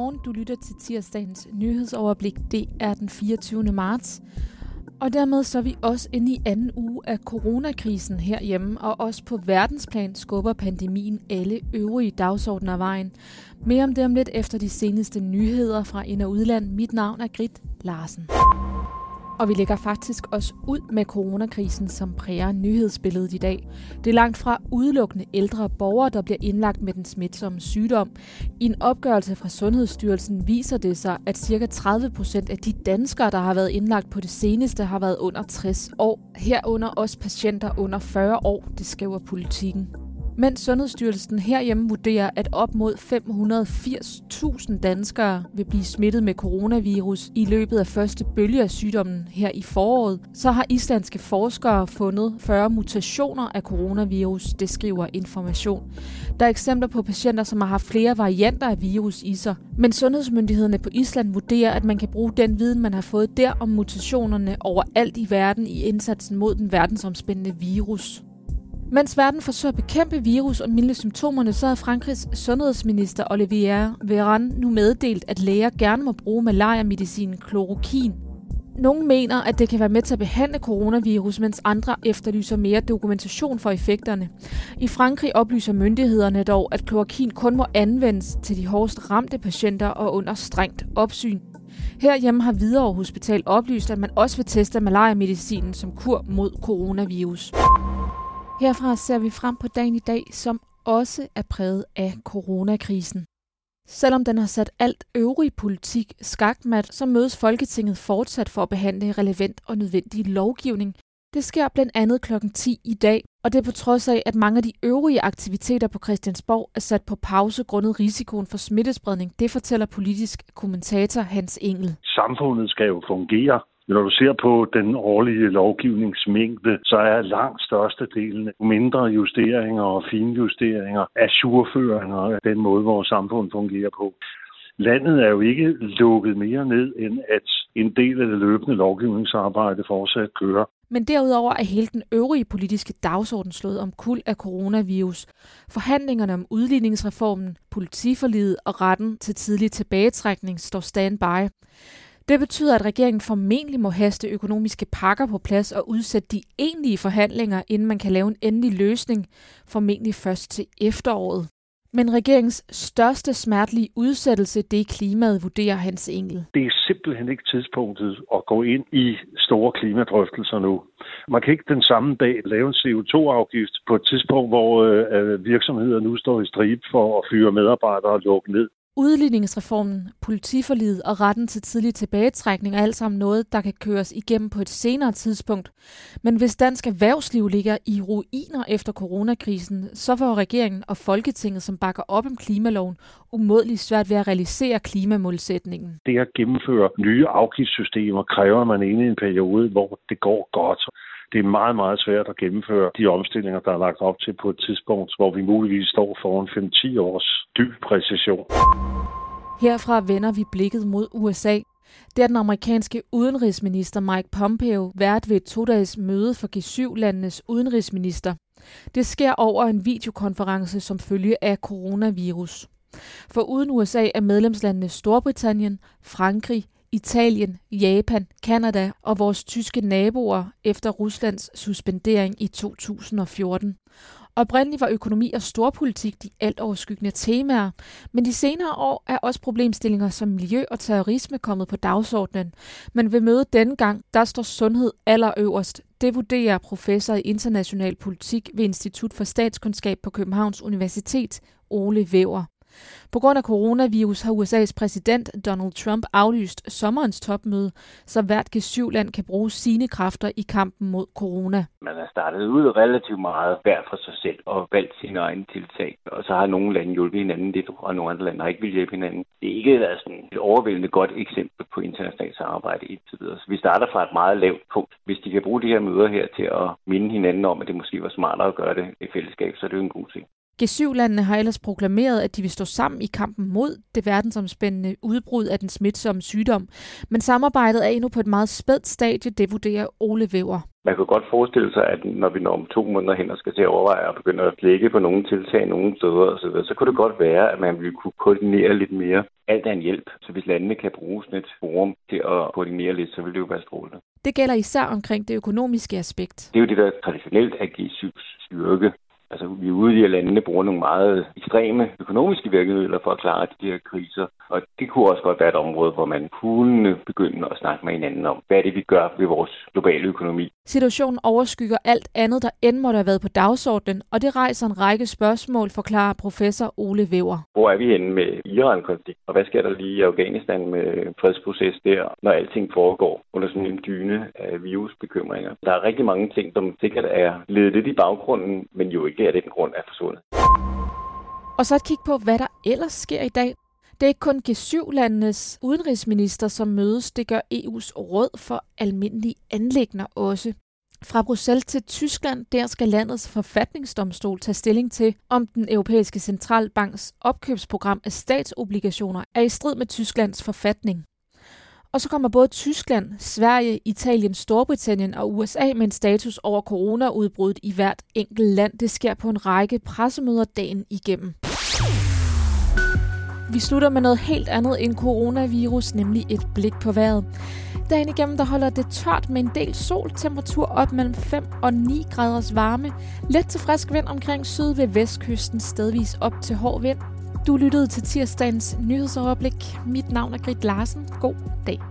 Godmorgen, du lytter til tirsdagens nyhedsoverblik. Det er den 24. marts. Og dermed så er vi også inde i anden uge af coronakrisen herhjemme, og også på verdensplan skubber pandemien alle øvrige dagsordner af vejen. Mere om det om lidt efter de seneste nyheder fra ind- og udland. Mit navn er Grit Larsen. Og vi lægger faktisk også ud med coronakrisen, som præger nyhedsbilledet i dag. Det er langt fra udelukkende ældre borgere, der bliver indlagt med den smitsomme sygdom. I en opgørelse fra Sundhedsstyrelsen viser det sig, at ca. 30 procent af de danskere, der har været indlagt på det seneste, har været under 60 år. Herunder også patienter under 40 år, det skriver politikken mens Sundhedsstyrelsen herhjemme vurderer, at op mod 580.000 danskere vil blive smittet med coronavirus i løbet af første bølge af sygdommen her i foråret, så har islandske forskere fundet 40 mutationer af coronavirus, det skriver Information. Der er eksempler på patienter, som har haft flere varianter af virus i sig, men sundhedsmyndighederne på Island vurderer, at man kan bruge den viden, man har fået der om mutationerne overalt i verden i indsatsen mod den verdensomspændende virus. Mens verden forsøger at bekæmpe virus og milde symptomerne, så har Frankrigs sundhedsminister Olivier Véran nu meddelt, at læger gerne må bruge malariamedicinen klorokin. Nogle mener, at det kan være med til at behandle coronavirus, mens andre efterlyser mere dokumentation for effekterne. I Frankrig oplyser myndighederne dog, at klorokin kun må anvendes til de hårdest ramte patienter og under strengt opsyn. Herhjemme har Hvidovre Hospital oplyst, at man også vil teste malariamedicinen som kur mod coronavirus. Herfra ser vi frem på dagen i dag, som også er præget af coronakrisen. Selvom den har sat alt øvrig politik skakmat, så mødes Folketinget fortsat for at behandle relevant og nødvendig lovgivning. Det sker blandt andet kl. 10 i dag, og det er på trods af, at mange af de øvrige aktiviteter på Christiansborg er sat på pause grundet risikoen for smittespredning. Det fortæller politisk kommentator Hans Engel. Samfundet skal jo fungere, men når du ser på den årlige lovgivningsmængde, så er langt størstedelen mindre justeringer og finjusteringer af surføringer af den måde, vores samfund fungerer på. Landet er jo ikke lukket mere ned, end at en del af det løbende lovgivningsarbejde fortsat kører. Men derudover er hele den øvrige politiske dagsorden slået om kul af coronavirus. Forhandlingerne om udligningsreformen, politiforliget og retten til tidlig tilbagetrækning står standby. Det betyder, at regeringen formentlig må haste økonomiske pakker på plads og udsætte de egentlige forhandlinger, inden man kan lave en endelig løsning, formentlig først til efteråret. Men regeringens største smertelige udsættelse, det er klimaet, vurderer Hans Engel. Det er simpelthen ikke tidspunktet at gå ind i store klimadrøftelser nu. Man kan ikke den samme dag lave en CO2-afgift på et tidspunkt, hvor øh, virksomheder nu står i stribe for at fyre medarbejdere og lukke ned. Udligningsreformen, politiforliget og retten til tidlig tilbagetrækning er alt sammen noget, der kan køres igennem på et senere tidspunkt. Men hvis dansk erhvervsliv ligger i ruiner efter coronakrisen, så får regeringen og Folketinget, som bakker op om klimaloven, umådeligt svært ved at realisere klimamålsætningen. Det at gennemføre nye afgiftssystemer kræver, at man inde i en periode, hvor det går godt det er meget, meget svært at gennemføre de omstillinger, der er lagt op til på et tidspunkt, hvor vi muligvis står foran 5-10 års dyb præcision. Herfra vender vi blikket mod USA. Det er den amerikanske udenrigsminister Mike Pompeo vært ved et to-dages møde for G7-landenes udenrigsminister. Det sker over en videokonference som følge af coronavirus. For uden USA er medlemslandene Storbritannien, Frankrig, Italien, Japan, Kanada og vores tyske naboer efter Ruslands suspendering i 2014. Oprindeligt var økonomi og storpolitik de alt overskyggende temaer, men de senere år er også problemstillinger som miljø og terrorisme kommet på dagsordenen. Men ved mødet denne gang, der står sundhed allerøverst. Det vurderer professor i international politik ved Institut for Statskundskab på Københavns Universitet, Ole Væver. På grund af coronavirus har USA's præsident Donald Trump aflyst sommerens topmøde, så hvert G7-land kan bruge sine kræfter i kampen mod corona. Man har startet ud relativt meget hver for sig selv og valgt sine egne tiltag. Og så har nogle lande hjulpet hinanden lidt, og nogle andre lande har ikke vil hjælpe hinanden. Det er ikke været sådan et overvældende godt eksempel på internationalt samarbejde indtil videre. Så vi starter fra et meget lavt punkt. Hvis de kan bruge de her møder her til at minde hinanden om, at det måske var smartere at gøre det i fællesskab, så er det jo en god ting. G7-landene har ellers proklameret, at de vil stå sammen i kampen mod det verdensomspændende udbrud af den smitsomme sygdom. Men samarbejdet er endnu på et meget spædt stadie, det vurderer Ole Væver. Man kan godt forestille sig, at når vi når om to måneder hen og skal til at overveje og begynde at lægge på nogle tiltag nogle steder osv., så kunne det godt være, at man ville kunne koordinere lidt mere alt er en hjælp. Så hvis landene kan bruge sådan et forum til at koordinere lidt, så vil det jo være strålende. Det gælder især omkring det økonomiske aspekt. Det er jo det, der traditionelt er G7's styrke. Altså, vi er ude i, at landene bruger nogle meget ekstreme økonomiske virkemidler for at klare de her kriser. Og det kunne også godt være et område, hvor man kunne begynde at snakke med hinanden om, hvad er det, vi gør ved vores globale økonomi. Situationen overskygger alt andet, der end måtte have været på dagsordenen, og det rejser en række spørgsmål, forklarer professor Ole Væver. Hvor er vi henne med Iran-konflikt, og hvad sker der lige i Afghanistan med fredsproces der, når alting foregår under sådan en dyne af virusbekymringer? Der er rigtig mange ting, som sikkert er ledet lidt i baggrunden, men jo ikke af den grund er forsvundet. Og så et kig på, hvad der ellers sker i dag. Det er ikke kun G7-landenes udenrigsminister, som mødes. Det gør EU's råd for almindelige anlægner også. Fra Bruxelles til Tyskland, der skal landets forfatningsdomstol tage stilling til, om den europæiske centralbanks opkøbsprogram af statsobligationer er i strid med Tysklands forfatning. Og så kommer både Tyskland, Sverige, Italien, Storbritannien og USA med en status over coronaudbruddet i hvert enkelt land. Det sker på en række pressemøder dagen igennem. Vi slutter med noget helt andet end coronavirus, nemlig et blik på vejret. Dagen igennem der holder det tørt med en del sol, temperatur op mellem 5 og 9 graders varme, let til frisk vind omkring syd ved vestkysten, stedvis op til hård vind. Du lyttede til tirsdagens nyhedsoverblik. Mit navn er Grit Larsen. God dag.